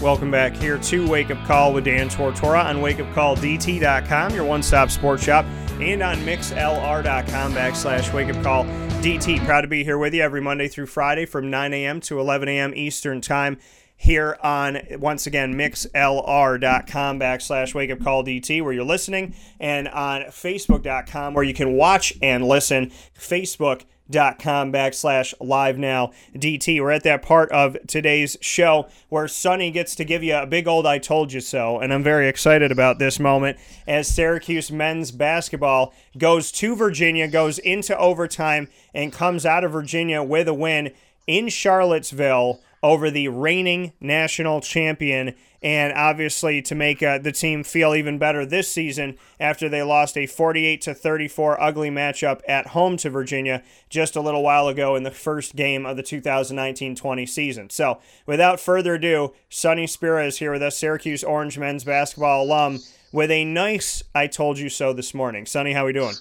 Welcome back here to Wake Up Call with Dan Tortora on wakeupcalldt.com, your one stop sports shop, and on mixlr.com backslash wake up call DT. Proud to be here with you every Monday through Friday from 9 a.m. to 11 a.m. Eastern Time here on, once again, mixlr.com backslash wake up call DT, where you're listening, and on facebook.com, where you can watch and listen. Facebook dot com backslash live now DT. We're at that part of today's show where Sonny gets to give you a big old I told you so. And I'm very excited about this moment as Syracuse men's basketball goes to Virginia, goes into overtime, and comes out of Virginia with a win in Charlottesville over the reigning national champion and obviously to make uh, the team feel even better this season after they lost a 48 to 34 ugly matchup at home to Virginia just a little while ago in the first game of the 2019-20 season. So, without further ado, Sonny Spera is here with us, Syracuse Orange men's basketball alum, with a nice "I told you so" this morning. Sonny, how are we doing?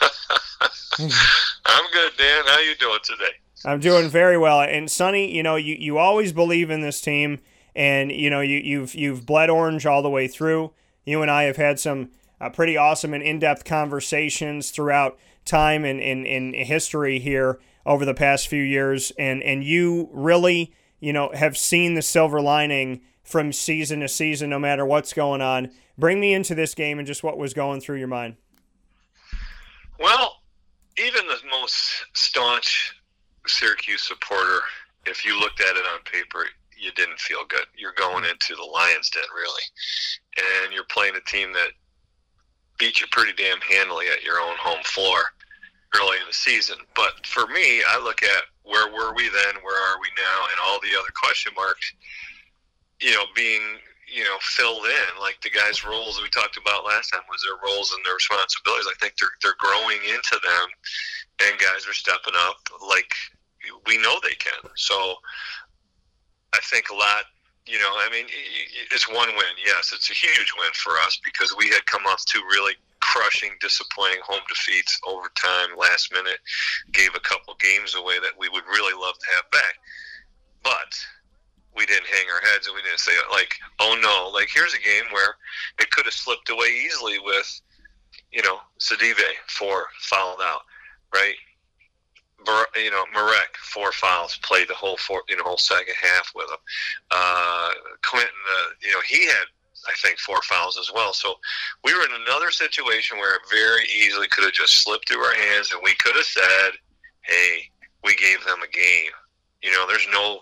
I'm good, Dan. How you doing today? I'm doing very well. And Sonny, you know, you, you always believe in this team and you know you, you've you've bled orange all the way through. You and I have had some uh, pretty awesome and in-depth conversations throughout time and in, in, history here over the past few years, and and you really you know have seen the silver lining from season to season, no matter what's going on. Bring me into this game and just what was going through your mind. Well, even the most staunch Syracuse supporter, if you looked at it on paper, you didn't feel good. You're going into the Lions Den, really, and you're playing a team that beat you pretty damn handily at your own home floor early in the season. But for me, I look at where were we then, where are we now, and all the other question marks, you know, being you know filled in like the guys' roles we talked about last time was their roles and their responsibilities. I think they're they're growing into them, and guys are stepping up like we know they can. So I think a lot. You know, I mean, it's one win. Yes, it's a huge win for us because we had come off two really crushing, disappointing home defeats over time, last minute, gave a couple games away that we would really love to have back. But we didn't hang our heads and we didn't say like, oh no, like here's a game where it could have slipped away easily with, you know, Sidibe four fouled out, right? You know, Marek four fouls, played the whole four, you know, whole second half with him. Uh, Quentin, uh, you know, he had I think four fouls as well. So we were in another situation where it very easily could have just slipped through our hands, and we could have said, "Hey, we gave them a game." You know, there's no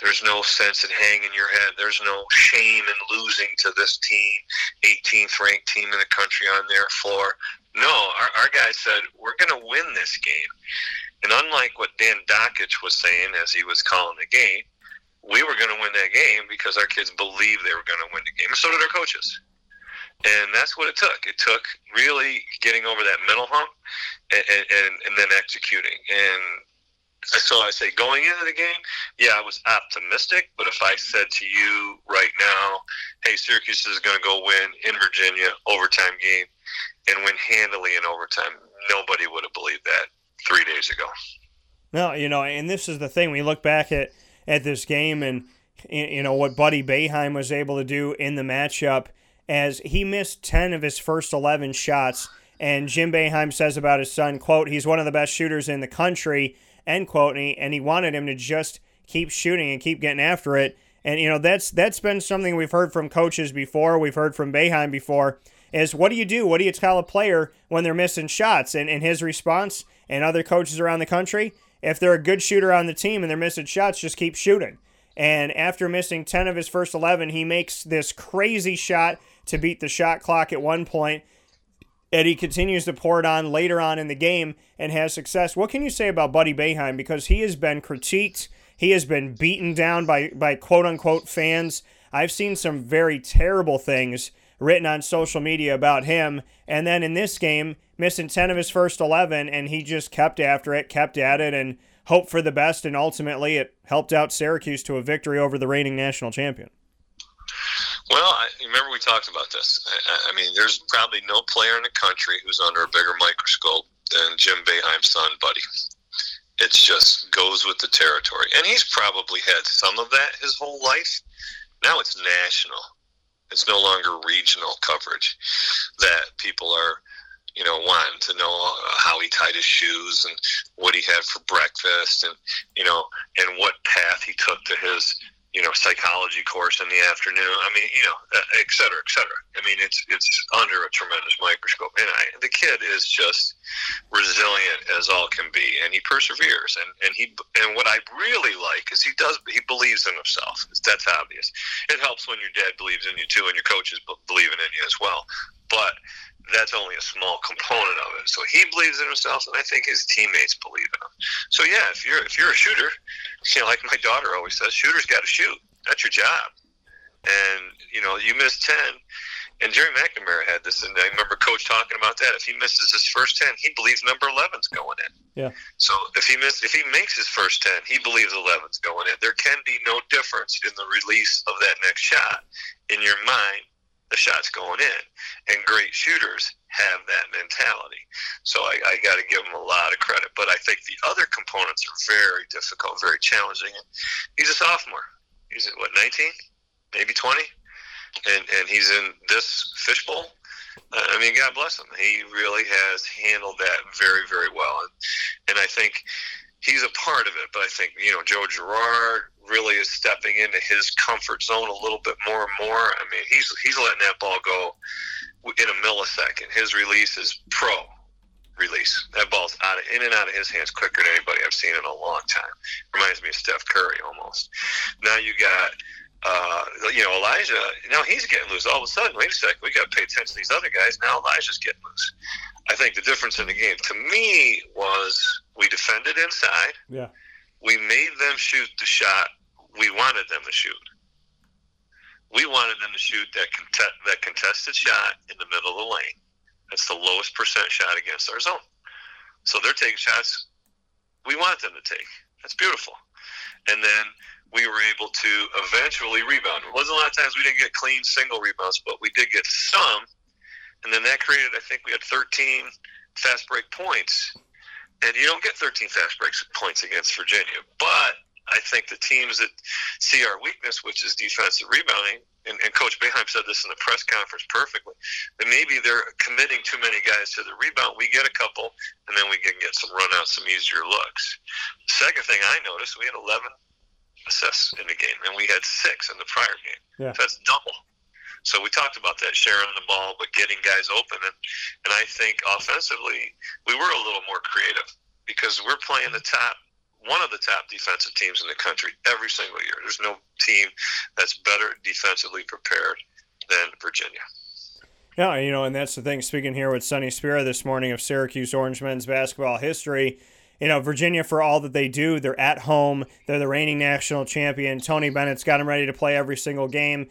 there's no sense in hanging your head. There's no shame in losing to this team, 18th ranked team in the country on their floor. No, our, our guys said, we're going to win this game. And unlike what Dan Dakich was saying as he was calling the game, we were going to win that game because our kids believed they were going to win the game, and so did our coaches. And that's what it took. It took really getting over that mental hump and, and, and then executing. And so I say, going into the game, yeah, I was optimistic. But if I said to you right now, hey, Syracuse is going to go win in Virginia, overtime game, and win handily in overtime, nobody would have believed that three days ago. No, you know, and this is the thing. We look back at, at this game and, you know, what Buddy Boeheim was able to do in the matchup as he missed 10 of his first 11 shots. And Jim Boeheim says about his son, quote, he's one of the best shooters in the country, end quote. And he, and he wanted him to just keep shooting and keep getting after it. And, you know, that's that's been something we've heard from coaches before. We've heard from Boeheim before is what do you do? What do you tell a player when they're missing shots? And, and his response and other coaches around the country, if they're a good shooter on the team and they're missing shots, just keep shooting. And after missing 10 of his first 11, he makes this crazy shot to beat the shot clock at one point. He continues to pour it on later on in the game and has success. What can you say about Buddy Boeheim? Because he has been critiqued, he has been beaten down by, by quote unquote fans. I've seen some very terrible things written on social media about him. And then in this game, missing 10 of his first 11, and he just kept after it, kept at it, and hoped for the best. And ultimately, it helped out Syracuse to a victory over the reigning national champion. Well, I remember we talked about this. I, I, mean, there's probably no player in the country who's under a bigger microscope than Jim Boeheim's son, Buddy. It just goes with the territory. And he's probably had some of that his whole life. Now it's national. It's no longer regional coverage that people are, you know, wanting to know uh, how he tied his shoes and what he had for breakfast and, you know, and what path he took to his you know, psychology course in the afternoon. I mean, you know, uh, et cetera, et cetera. I mean, it's it's under a tremendous microscope, and I, the kid is just resilient as all can be, and he perseveres. And and he and what I really like is he does he believes in himself. That's obvious. It helps when your dad believes in you too, and your coaches believing in you as well. But that's only a small component of it. So he believes in himself, and I think his teammates believe in him. So yeah, if you're if you're a shooter, you know, like my daughter always says, shooters got to shoot. That's your job. And you know, you miss ten. And Jerry McNamara had this, and I remember Coach talking about that. If he misses his first ten, he believes number 11's going in. Yeah. So if he miss, if he makes his first ten, he believes 11's going in. There can be no difference in the release of that next shot in your mind the shot's going in. And great shooters have that mentality. So I, I got to give him a lot of credit. But I think the other components are very difficult, very challenging. He's a sophomore. He's at what, 19? Maybe 20? And, and he's in this fishbowl. Uh, I mean, God bless him. He really has handled that very, very well. And, and I think he's a part of it. But I think, you know, Joe Girard, really is stepping into his comfort zone a little bit more and more. I mean, he's he's letting that ball go in a millisecond. His release is pro release. That ball's out of, in and out of his hands quicker than anybody I've seen in a long time. Reminds me of Steph Curry almost. Now you got. Uh, you know, Elijah, now he's getting loose. All of a sudden, wait a second, we got to pay attention to these other guys. Now Elijah's getting loose. I think the difference in the game, to me, was we defended inside. Yeah we made them shoot the shot we wanted them to shoot. We wanted them to shoot that contest, that contested shot in the middle of the lane. That's the lowest percent shot against our zone. So they're taking shots we want them to take. That's beautiful. And then we were able to eventually rebound. It wasn't a lot of times we didn't get clean single rebounds, but we did get some. And then that created, I think we had 13 fast break points and you don't get 13 fast breaks points against Virginia. But I think the teams that see our weakness, which is defensive rebounding, and, and Coach Boeheim said this in the press conference perfectly, that maybe they're committing too many guys to the rebound. We get a couple, and then we can get some runouts, some easier looks. Second thing I noticed, we had 11 assists in the game, and we had six in the prior game. Yeah. That's double. So we talked about that, sharing the ball, but getting guys open. And, and I think offensively, we were a little more creative because we're playing the top, one of the top defensive teams in the country every single year. There's no team that's better defensively prepared than Virginia. Yeah, you know, and that's the thing. Speaking here with Sonny Spera this morning of Syracuse Orange men's basketball history, you know, Virginia, for all that they do, they're at home. They're the reigning national champion. Tony Bennett's got them ready to play every single game.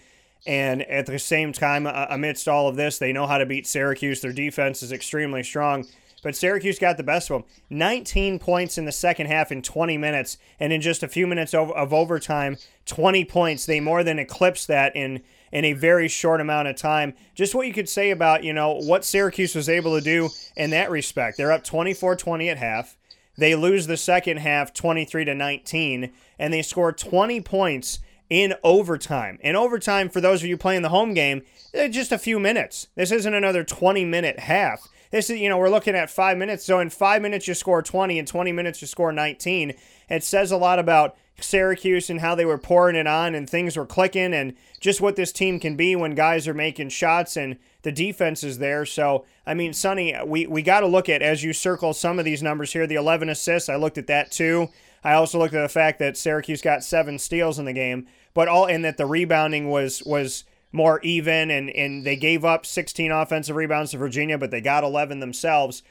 And at the same time, uh, amidst all of this, they know how to beat Syracuse. Their defense is extremely strong. But Syracuse got the best of them. 19 points in the second half in 20 minutes. And in just a few minutes of, overtime, 20 points. They more than eclipsed that in, in a very short amount of time. Just what you could say about, you know, what Syracuse was able to do in that respect. They're up 24 20 at half. They lose the second half 23 to 19. And they score 20 points in overtime. In overtime, for those of you playing the home game, just a few minutes. This isn't another 20 minute half. This is, you know, we're looking at five minutes. So in five minutes, you score 20, in 20 minutes, you score 19. It says a lot about Syracuse and how they were pouring it on and things were clicking and just what this team can be when guys are making shots and the defense is there. So, I mean, Sonny, we, we got to look at, as you circle some of these numbers here, the 11 assists, I looked at that too. I also looked at the fact that Syracuse got seven steals in the game but all and that the rebounding was was more even and and they gave up 16 offensive rebounds to Virginia, but they got 11 themselves.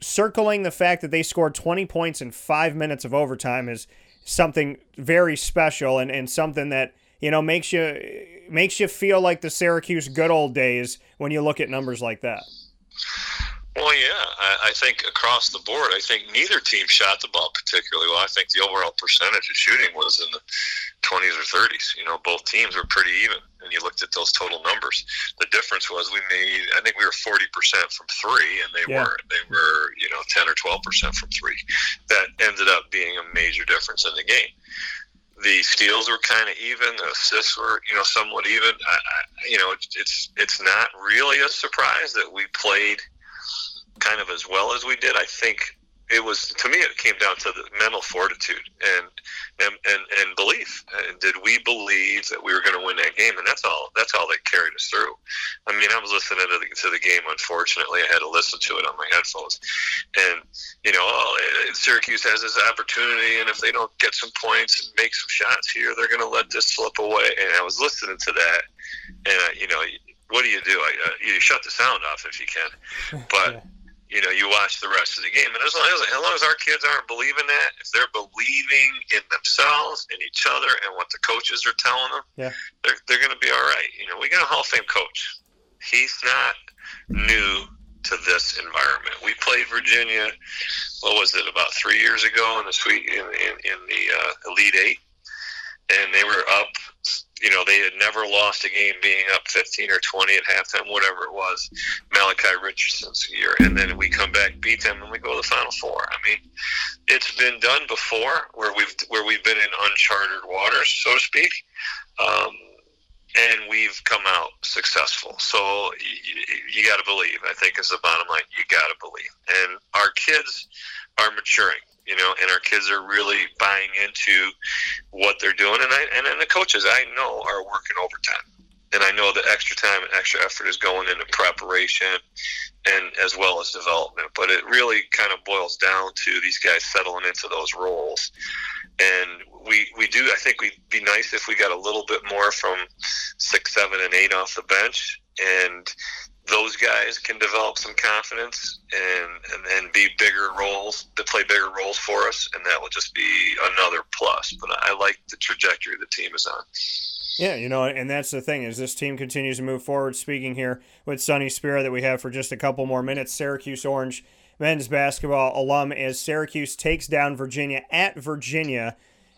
Circling the fact that they scored 20 points in five minutes of overtime is something very special and, and something that you know makes you makes you feel like the Syracuse good old days when you look at numbers like that. Well, yeah, I, I think across the board, I think neither team shot the ball particularly well. I think the overall percentage of shooting was in the 20s or 30s. You know, both teams were pretty even, and you looked at those total numbers. The difference was we made, I think we were 40% from three, and they yeah. weren't. They were, you know, 10 or 12% from three. That ended up being a major difference in the game the steals were kind of even, the assists were, you know, somewhat even. I, I, you know, it's, it's it's not really a surprise that we played kind of as well as we did. I think it was to me it came down to the mental fortitude and and and, and belief. And did we believe that we were going to win that game? And that's all. That's all that carried us through. I mean, I was listening to the, to the game. Unfortunately, I had to listen to it on my headphones. And you know, oh, Syracuse has this opportunity, and if they don't get some points and make some shots here, they're going to let this slip away. And I was listening to that, and uh, you know, what do you do? I, uh, you shut the sound off if you can, but you know, you watch the rest of the game. And as long as, as long as our kids aren't believing that, if they're believing in themselves, in each other, and what the coaches are telling them, yeah. they're, they're going to be all right. You know, we got a Hall of Fame coach. He's not new to this environment. We played Virginia, what was it, about three years ago in the sweet in, in, in the uh, Elite Eight, and they were up you know, they had never lost a game being up 15 or 20 at halftime, whatever it was, Malachi Richardson's year. And then we come back, beat them, and we go to the Final Four. I mean, it's been done before where we've, where we've been in uncharted waters, so to speak. Um, and we've come out successful. So you, you got to believe. I think is the bottom line. You got to believe, and our kids are maturing you know, and our kids are really buying into what they're doing. And I and then the coaches I know are working overtime, and I know the extra time and extra effort is going into preparation and as well as development. But it really kind of boils down to these guys settling into those roles. And we, we do, I think we'd be nice if we got a little bit more from six, seven, and eight off the bench. And those guys can develop some confidence and, and, and be bigger roles to play bigger roles for us and that will just be another plus but i like the trajectory the team is on yeah, you know, and that's the thing is this team continues to move forward. Speaking here with Sonny Spera that we have for just a couple more minutes, Syracuse Orange men's basketball alum as Syracuse takes down Virginia at Virginia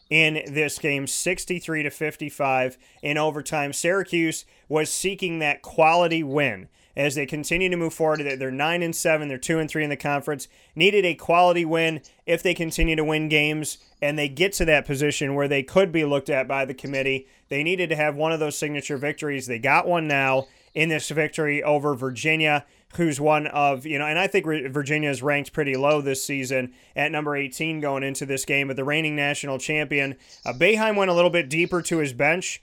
in this game 63 to 55 in overtime. Syracuse was seeking that quality win as they continue to move forward. They're nine and seven. They're two and three in the conference. Needed a quality win if they continue to win games and they get to that position where they could be looked at by the committee. They needed to have one of those signature victories. They got one now in this victory over Virginia, who's one of, you know, and I think Virginia is ranked pretty low this season at number 18 going into this game, but the reigning national champion. Uh, went a little bit deeper to his bench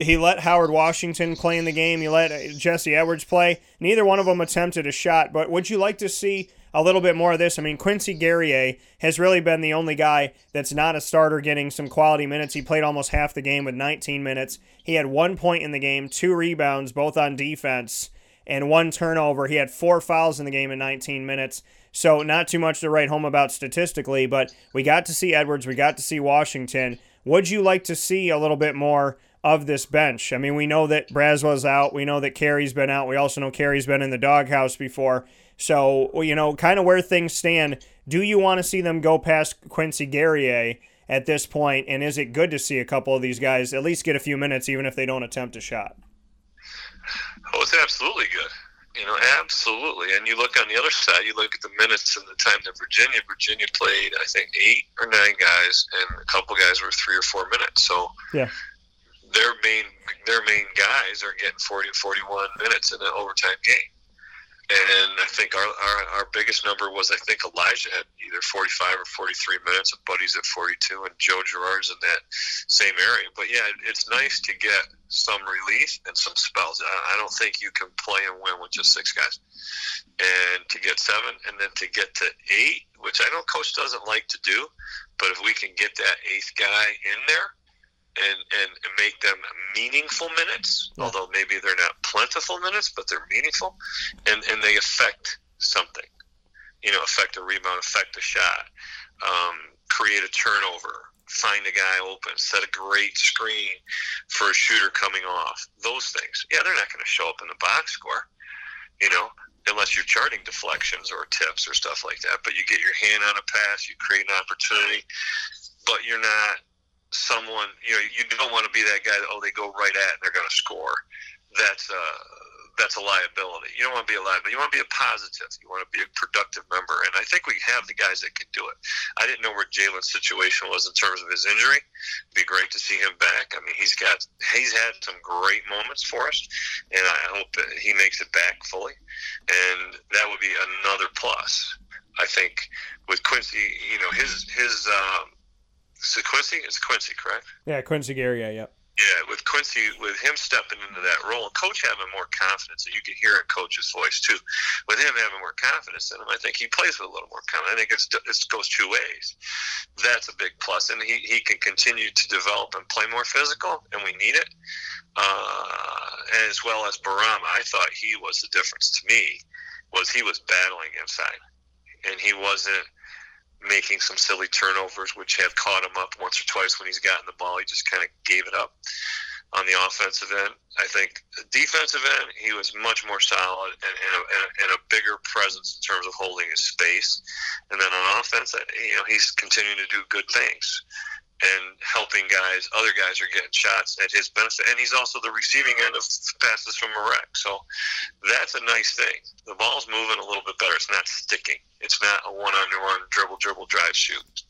he let Howard Washington play in the game. He let uh, Jesse Edwards play. Neither one of them attempted a shot. But would you like to see a little bit more of this? I mean, Quincy Guerrier has really been the only guy that's not a starter getting some quality minutes. He played almost half the game with 19 minutes. He had one point in the game, two rebounds, both on defense, and one turnover. He had four fouls in the game in 19 minutes. So, not too much to write home about statistically, but we got to see Edwards. We got to see Washington. Would you like to see a little bit more? Of this bench. I mean, we know that Braswell's out. We know that Carey's been out. We also know Carey's been in the doghouse before. So, you know, kind of where things stand. Do you want to see them go past Quincy Guerrier at this point? And is it good to see a couple of these guys at least get a few minutes, even if they don't attempt a shot? Oh, it's absolutely good. You know, absolutely. And you look on the other side, you look at the minutes and the time that Virginia, Virginia played, I think, eight or nine guys, and a couple guys were three or four minutes. So, yeah their main their main guys are getting 40 41 minutes in an overtime game. And I think our, our, our biggest number was I think Elijah had either 45 or 43 minutes, and Buddy's at 42, and Joe Girard's in that same area. But yeah, it's nice to get some relief and some spells. I, I don't think you can play and win with just six guys. And to get seven, and then to get to eight, which I know coach doesn't like to do, but if we can get that eighth guy in there, and, and make them meaningful minutes, yeah. although maybe they're not plentiful minutes, but they're meaningful, and, and they affect something. You know, affect a rebound, affect a shot, um, create a turnover, find a guy open, set a great screen for a shooter coming off. Those things. Yeah, they're not going to show up in the box score, you know, unless you're charting deflections or tips or stuff like that. But you get your hand on a pass, you create an opportunity, but you're not someone, you know, you don't want to be that guy that, oh, they go right at and they're going to score. That's, uh, that's a liability. You don't want to be a liability. You want to be a positive. You want to be a productive member. And I think we have the guys that can do it. I didn't know where Jalen's situation was in terms of his injury. It'd be great to see him back. I mean, he's got he's had some great moments for us, and I hope that he makes it back fully. And that would be another plus. I think with Quincy, you know, his his um, is Quincy? It's Quincy, correct? Yeah, Quincy Gary. Yeah. Yeah, with Quincy, with him stepping into that role, and coach having more confidence, and you can hear it coach's voice too. With him having more confidence in him, I think he plays with a little more confidence. I think it's, it goes two ways. That's a big plus, and he, he can continue to develop and play more physical, and we need it. Uh, as well as Bourama, I thought he was the difference to me. Was he was battling inside, and he wasn't making some silly turnovers, which have caught him up once or twice when he's gotten the ball. He just kind of gave it up on the offensive end. I think defensive end, he was much more solid and, and, a, and, a, bigger presence in terms of holding his space. And then on offense, you know, he's continuing to do good things and helping guys. Other guys are getting shots at his benefit, and he's also the receiving end of passes from Marek. So that's a nice thing. The ball's moving a little bit better. It's not sticking. It's not a one-on-one dribble, dribble, drive, shoot.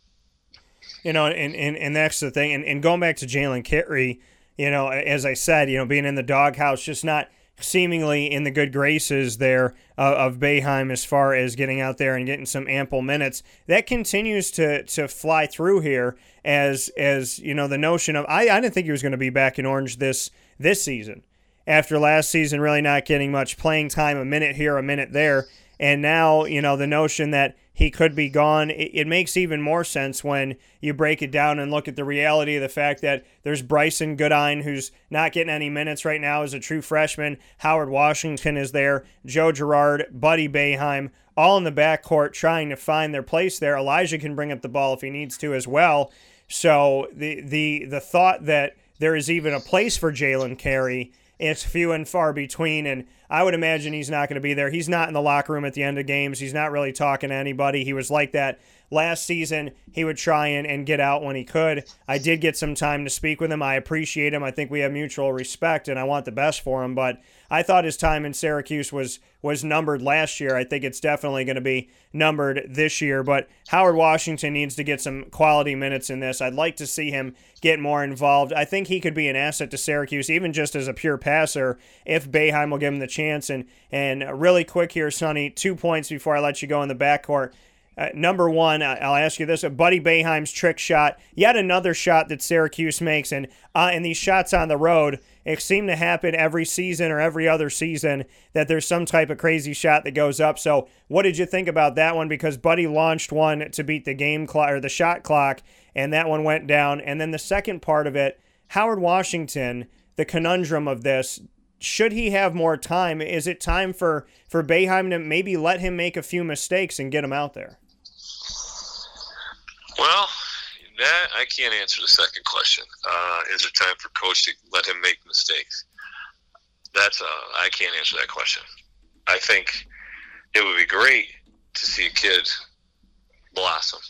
You know, and, and, and that's the thing. And, and going back to Jalen Carey, you know, as I said, you know, being in the doghouse, just not – seemingly in the good graces there uh, of Boeheim as far as getting out there and getting some ample minutes. That continues to to fly through here as as you know the notion of I, I didn't think he was going to be back in Orange this this season after last season really not getting much playing time a minute here a minute there and now you know the notion that he could be gone. It, it, makes even more sense when you break it down and look at the reality of the fact that there's Brycen Goodine, who's not getting any minutes right now as a true freshman. Howard Washington is there. Joe Girard, Buddy Boeheim, all in the backcourt trying to find their place there. Elijah can bring up the ball if he needs to as well. So the the the thought that there is even a place for Jalen Carey it's few and far between. And I would imagine he's not going to be there. He's not in the locker room at the end of games. He's not really talking to anybody. He was like that last season. He would try and, and get out when he could. I did get some time to speak with him. I appreciate him. I think we have mutual respect, and I want the best for him. But I thought his time in Syracuse was was numbered last year. I think it's definitely going to be numbered this year. But Howard Washington needs to get some quality minutes in this. I'd like to see him get more involved. I think he could be an asset to Syracuse, even just as a pure passer, if Boeheim will give him the chance. And and really quick here, Sonny, two points before I let you go in the backcourt. Uh, number one, I'll ask you this: Buddy Boeheim's trick shot, yet another shot that Syracuse makes, and uh, and these shots on the road, it seem to happen every season or every other season that there's some type of crazy shot that goes up. So, what did you think about that one? Because Buddy launched one to beat the game clock or the shot clock, and that one went down. And then the second part of it, Howard Washington, the conundrum of this should he have more time? Is it time for for Boeheim to maybe let him make a few mistakes and get him out there? Well, that I can't answer the second question. Uh, is it time for coach to let him make mistakes? That's uh, I can't answer that question. I think it would be great to see a kid blossom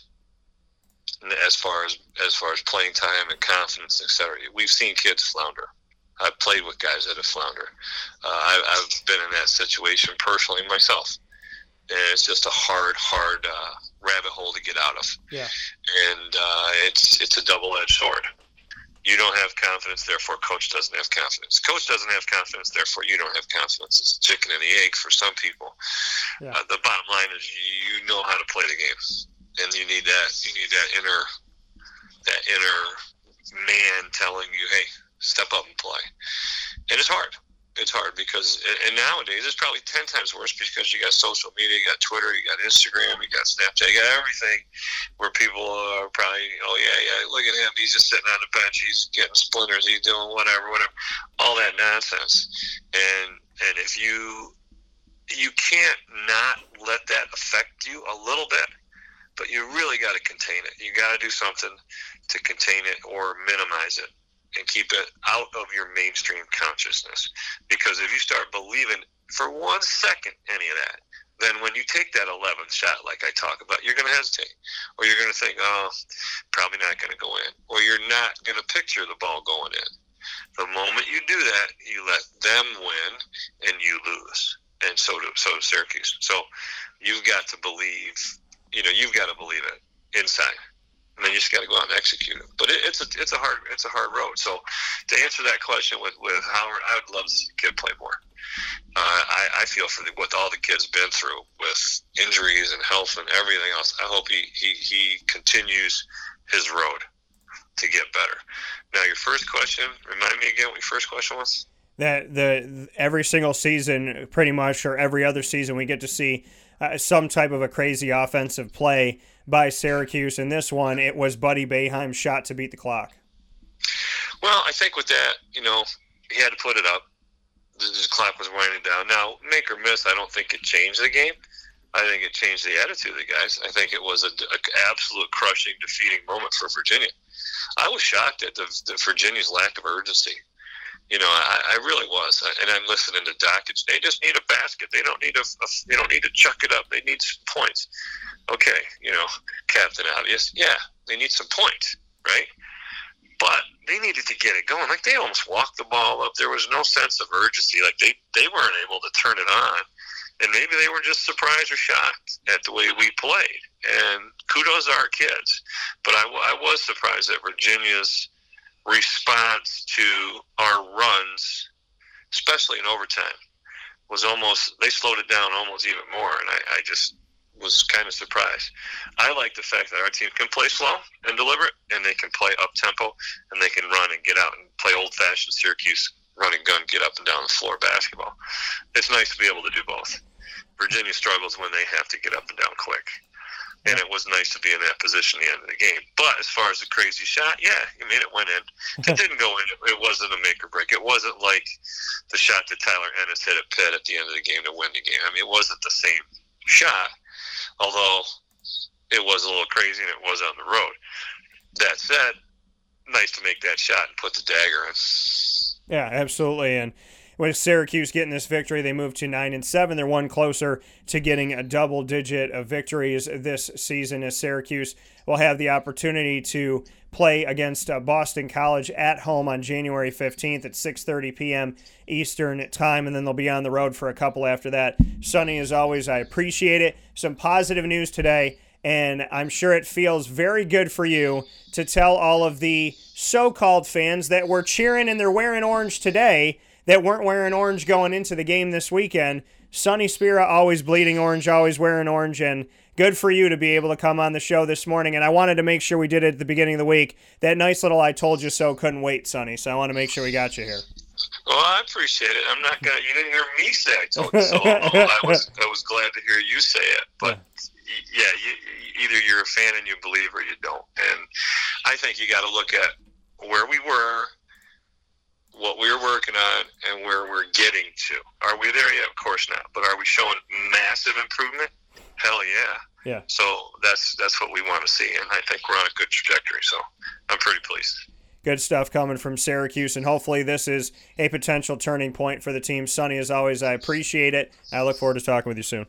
as far as as far as playing time and confidence, etc. We've seen kids flounder. I've played with guys that have floundered. Uh, I, I've been in that situation personally myself, and it's just a hard, hard. Rabbit hole to get out of. Yeah. And uh, it's it's a double edged sword. You don't have confidence, therefore coach doesn't have confidence. Coach doesn't have confidence, therefore you don't have confidence. It's chicken and the egg for some people. Yeah. Uh, the bottom line is you know how to play the game, and you need that. You need that inner that inner man telling you, "Hey, step up and play." And it's hard it's hard because and nowadays it's probably 10 times worse because you got social media you got twitter you got instagram you got snapchat you got everything where people are probably oh yeah yeah look at him he's just sitting on the bench he's getting splinters he's doing whatever whatever all that nonsense and and if you you can't not let that affect you a little bit but you really got to contain it. You got to do something to contain it or minimize it and keep it out of your mainstream consciousness. Because if you start believing for one second any of that, then when you take that 11th shot, like I talk about, you're going to hesitate. Or you're going to think, oh, probably not going to go in. Or you're not going to picture the ball going in. The moment you do that, you let them win and you lose. And so do, so do Syracuse. So you've got to believe, you know, you've got to believe it inside and then you just got to go out and execute it. But it, it's a it's a hard it's a hard road. So to answer that question with with Howard, I would love to see the kid play more. Uh, I, I feel for the, what all the kids been through with injuries and health and everything else. I hope he, he, he continues his road to get better. Now, your first question, remind me again what your first question was. That the every single season, pretty much, or every other season, we get to see uh, some type of a crazy offensive play by Syracuse. In this one, it was Buddy Boeheim's shot to beat the clock. Well, I think with that, you know, he had to put it up. The clock was winding down. Now, make or miss, I don't think it changed the game. I think it changed the attitude of the guys. I think it was an absolute crushing, defeating moment for Virginia. I was shocked at the, the Virginia's lack of urgency. You know, I, I really was, uh, and I'm listening to Dakich. They just need a basket. They don't need a, a, They don't need to chuck it up. They need some points okay, you know, Captain Obvious, yeah, they need some points, right? But they needed to get it going. Like they almost walked the ball up. There was no sense of urgency. Like they, they weren't able to turn it on. And maybe they were just surprised or shocked at the way we played. And kudos to our kids. But I, I was surprised at Virginia's response to our runs, especially in overtime, was almost, they slowed it down almost even more. And I, I just, was kind of surprised. I like the fact that our team can play slow and deliberate, and they can play up tempo, and they can run and get out and play old fashioned Syracuse run and gun, get up and down the floor basketball. It's nice to be able to do both. Virginia struggles when they have to get up and down quick. And it was nice to be in that position at the end of the game. But as far as the crazy shot, yeah, I mean, it went in. It didn't go in. It wasn't a make or break. It wasn't like the shot that Tyler Ennis hit at Pitt at the end of the game to win the game. I mean, it wasn't the same shot, although it was a little crazy and it was on the road. That said, nice to make that shot and put the dagger in. Yeah, absolutely. And with Syracuse getting this victory, they move to nine and seven. They're one closer to getting a double digit of victories this season as Syracuse will have the opportunity to play against uh, Boston College at home on January 15th at 6:30 p.m. Eastern time and then they'll be on the road for a couple after that. Sonny as always, I appreciate it. Some positive news today and I'm sure it feels very good for you to tell all of the so-called fans that were cheering and they're wearing orange today that weren't wearing orange going into the game this weekend. Sonny Spera always bleeding orange, always wearing orange and good for you to be able to come on the show this morning. And I wanted to make sure we did it at the beginning of the week. That nice little I told you so couldn't wait, Sonny. So I want to make sure we got you here. Well, I appreciate it. I'm not gonna. You didn't hear me say I told you so. I was. I was glad to hear you say it. But yeah, you, either you're a fan and you believe or you don't. And I think you got to look at where we were, what we're working on, and where we're getting to. Are we there yet? Of course not. But are we showing massive improvement? Hell yeah. Yeah. So that's that's what we want to see, and I think we're on a good trajectory. So I'm pretty pleased. Good stuff coming from Syracuse, and hopefully this is a potential turning point for the team. Sonny, as always, I appreciate it. I look forward to talking with you soon.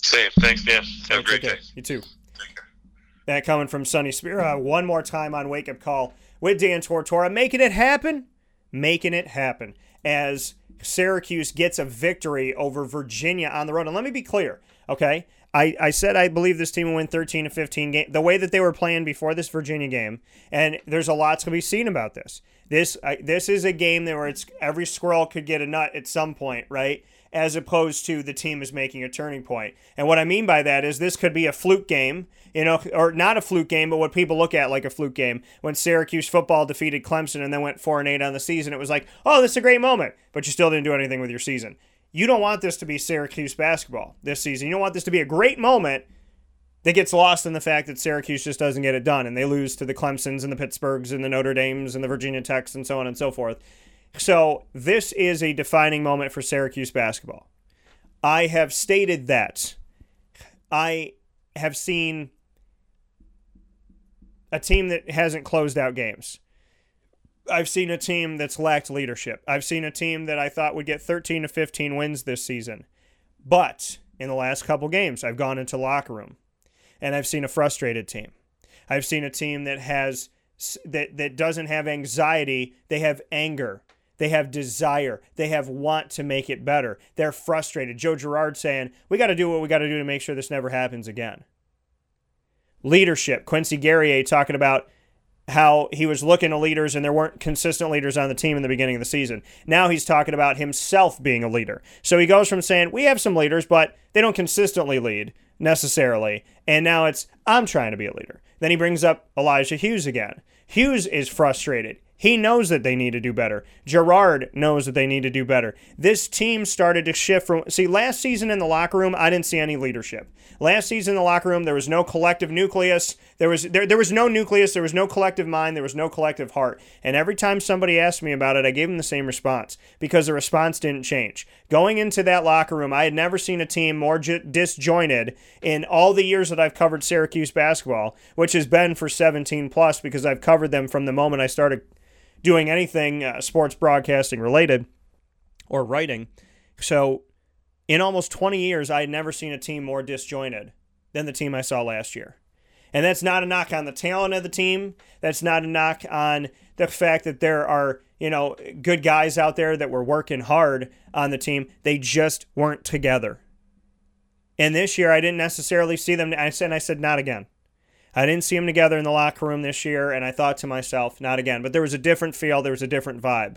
Same. Thanks, Dan. Have a great day. You too. Thank you. That coming from Sonny Spera. One more time on Wake Up Call with Dan Tortora, making it happen, making it happen as Syracuse gets a victory over Virginia on the road. And let me be clear, okay? I, I said I believe this team will win 13 to 15 game the way that they were playing before this Virginia game and there's a lot to be seen about this. This this is a game where it's every squirrel could get a nut at some point, right? As opposed to the team is making a turning point. And what I mean by that is this could be a fluke game, you know, or not a fluke game, but what people look at like a fluke game. When Syracuse football defeated Clemson and then went 4 and 8 on the season, it was like, "Oh, this is a great moment," but you still didn't do anything with your season. You don't want this to be Syracuse basketball this season. You don't want this to be a great moment that gets lost in the fact that Syracuse just doesn't get it done and they lose to the Clemsons and the Pittsburghs and the Notre Dames and the Virginia Techs and so on and so forth. So, this is a defining moment for Syracuse basketball. I have stated that I have seen a team that hasn't closed out games. I've seen a team that's lacked leadership. I've seen a team that I thought would get 13 to 15 wins this season. But in the last couple games, I've gone into locker room and I've seen a frustrated team. I've seen a team that has that that doesn't have anxiety, they have anger. They have desire. They have want to make it better. They're frustrated. Joe Girard saying, "We got to do what we got to do to make sure this never happens again." Leadership. Quincy Guerrier talking about how he was looking at leaders and there weren't consistent leaders on the team in the beginning of the season. Now he's talking about himself being a leader. So he goes from saying, We have some leaders, but they don't consistently lead necessarily. And now it's, I'm trying to be a leader. Then he brings up Elijah Hughes again. Hughes is frustrated. He knows that they need to do better. Girard knows that they need to do better. This team started to shift from. See, last season in the locker room, I didn't see any leadership. Last season in the locker room, there was no collective nucleus. There was there, there was no nucleus. There was no collective mind. There was no collective heart. And every time somebody asked me about it, I gave them the same response because the response didn't change. Going into that locker room, I had never seen a team more disjointed in all the years that I've covered Syracuse basketball, which has been for 17 plus because I've covered them from the moment I started doing anything uh, sports broadcasting related or writing. So, in almost 20 years, I had never seen a team more disjointed than the team I saw last year. And that's not a knock on the talent of the team. That's not a knock on the fact that there are, you know, good guys out there that were working hard on the team. They just weren't together. And this year, I didn't necessarily see them. I said, I said, not again. I didn't see them together in the locker room this year, and I thought to myself, not again. But there was a different feel, there was a different vibe.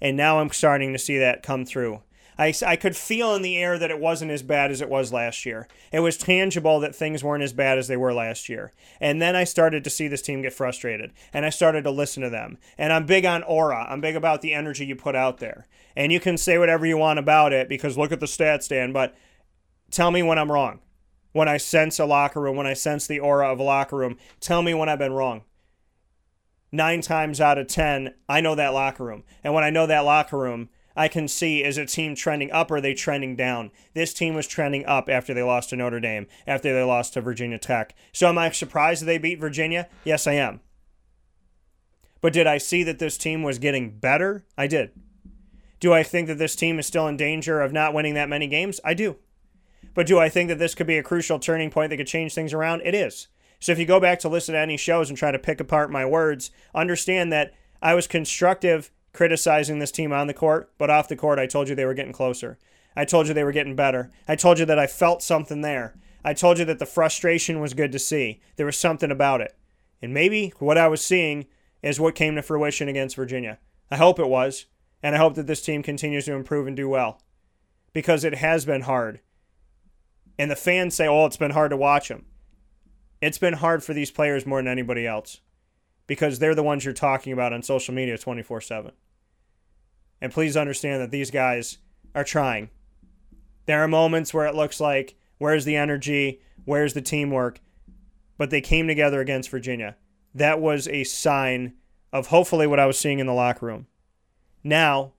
And now I'm starting to see that come through. I, I could feel in the air that it wasn't as bad as it was last year. It was tangible that things weren't as bad as they were last year. And then I started to see this team get frustrated, and I started to listen to them. And I'm big on aura, I'm big about the energy you put out there. And you can say whatever you want about it because look at the stats, Dan, but tell me when I'm wrong when I sense a locker room, when I sense the aura of a locker room. Tell me when I've been wrong. Nine times out of 10, I know that locker room. And when I know that locker room, I can see is a team trending up or are they trending down? This team was trending up after they lost to Notre Dame, after they lost to Virginia Tech. So am I surprised they beat Virginia? Yes, I am. But did I see that this team was getting better? I did. Do I think that this team is still in danger of not winning that many games? I do. But do I think that this could be a crucial turning point that could change things around? It is. So if you go back to listen to any shows and try to pick apart my words, understand that I was constructive criticizing this team on the court, but off the court, I told you they were getting closer. I told you they were getting better. I told you that I felt something there. I told you that the frustration was good to see. There was something about it. And maybe what I was seeing is what came to fruition against Virginia. I hope it was. And I hope that this team continues to improve and do well. Because it has been hard and the fans say, "Oh, it's been hard to watch them." It's been hard for these players more than anybody else because they're the ones you're talking about on social media 24/7. And please understand that these guys are trying. There are moments where it looks like where's the energy, where's the teamwork, but they came together against Virginia. That was a sign of hopefully what I was seeing in the locker room. Now,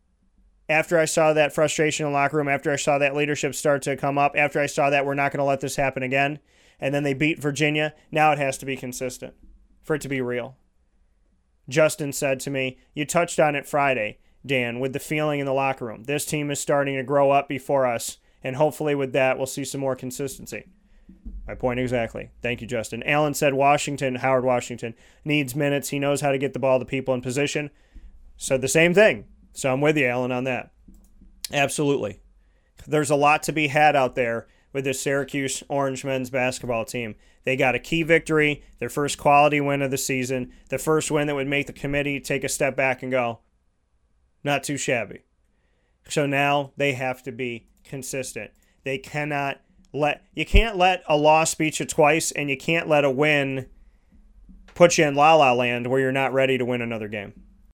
after I saw that frustration in the locker room, after I saw that leadership start to come up, after I saw that we're not going to let this happen again, and then they beat Virginia, now it has to be consistent for it to be real. Justin said to me, You touched on it Friday, Dan, with the feeling in the locker room. This team is starting to grow up before us, and hopefully with that, we'll see some more consistency. My point exactly. Thank you, Justin. Allen said Washington, Howard Washington, needs minutes. He knows how to get the ball to people in position. Said the same thing. So I'm with you, Alan, on that. Absolutely. There's a lot to be had out there with this Syracuse Orange men's basketball team. They got a key victory, their first quality win of the season, the first win that would make the committee take a step back and go, not too shabby. So now they have to be consistent. They cannot let you can't let a loss beat you twice, and you can't let a win put you in la la land where you're not ready to win another game.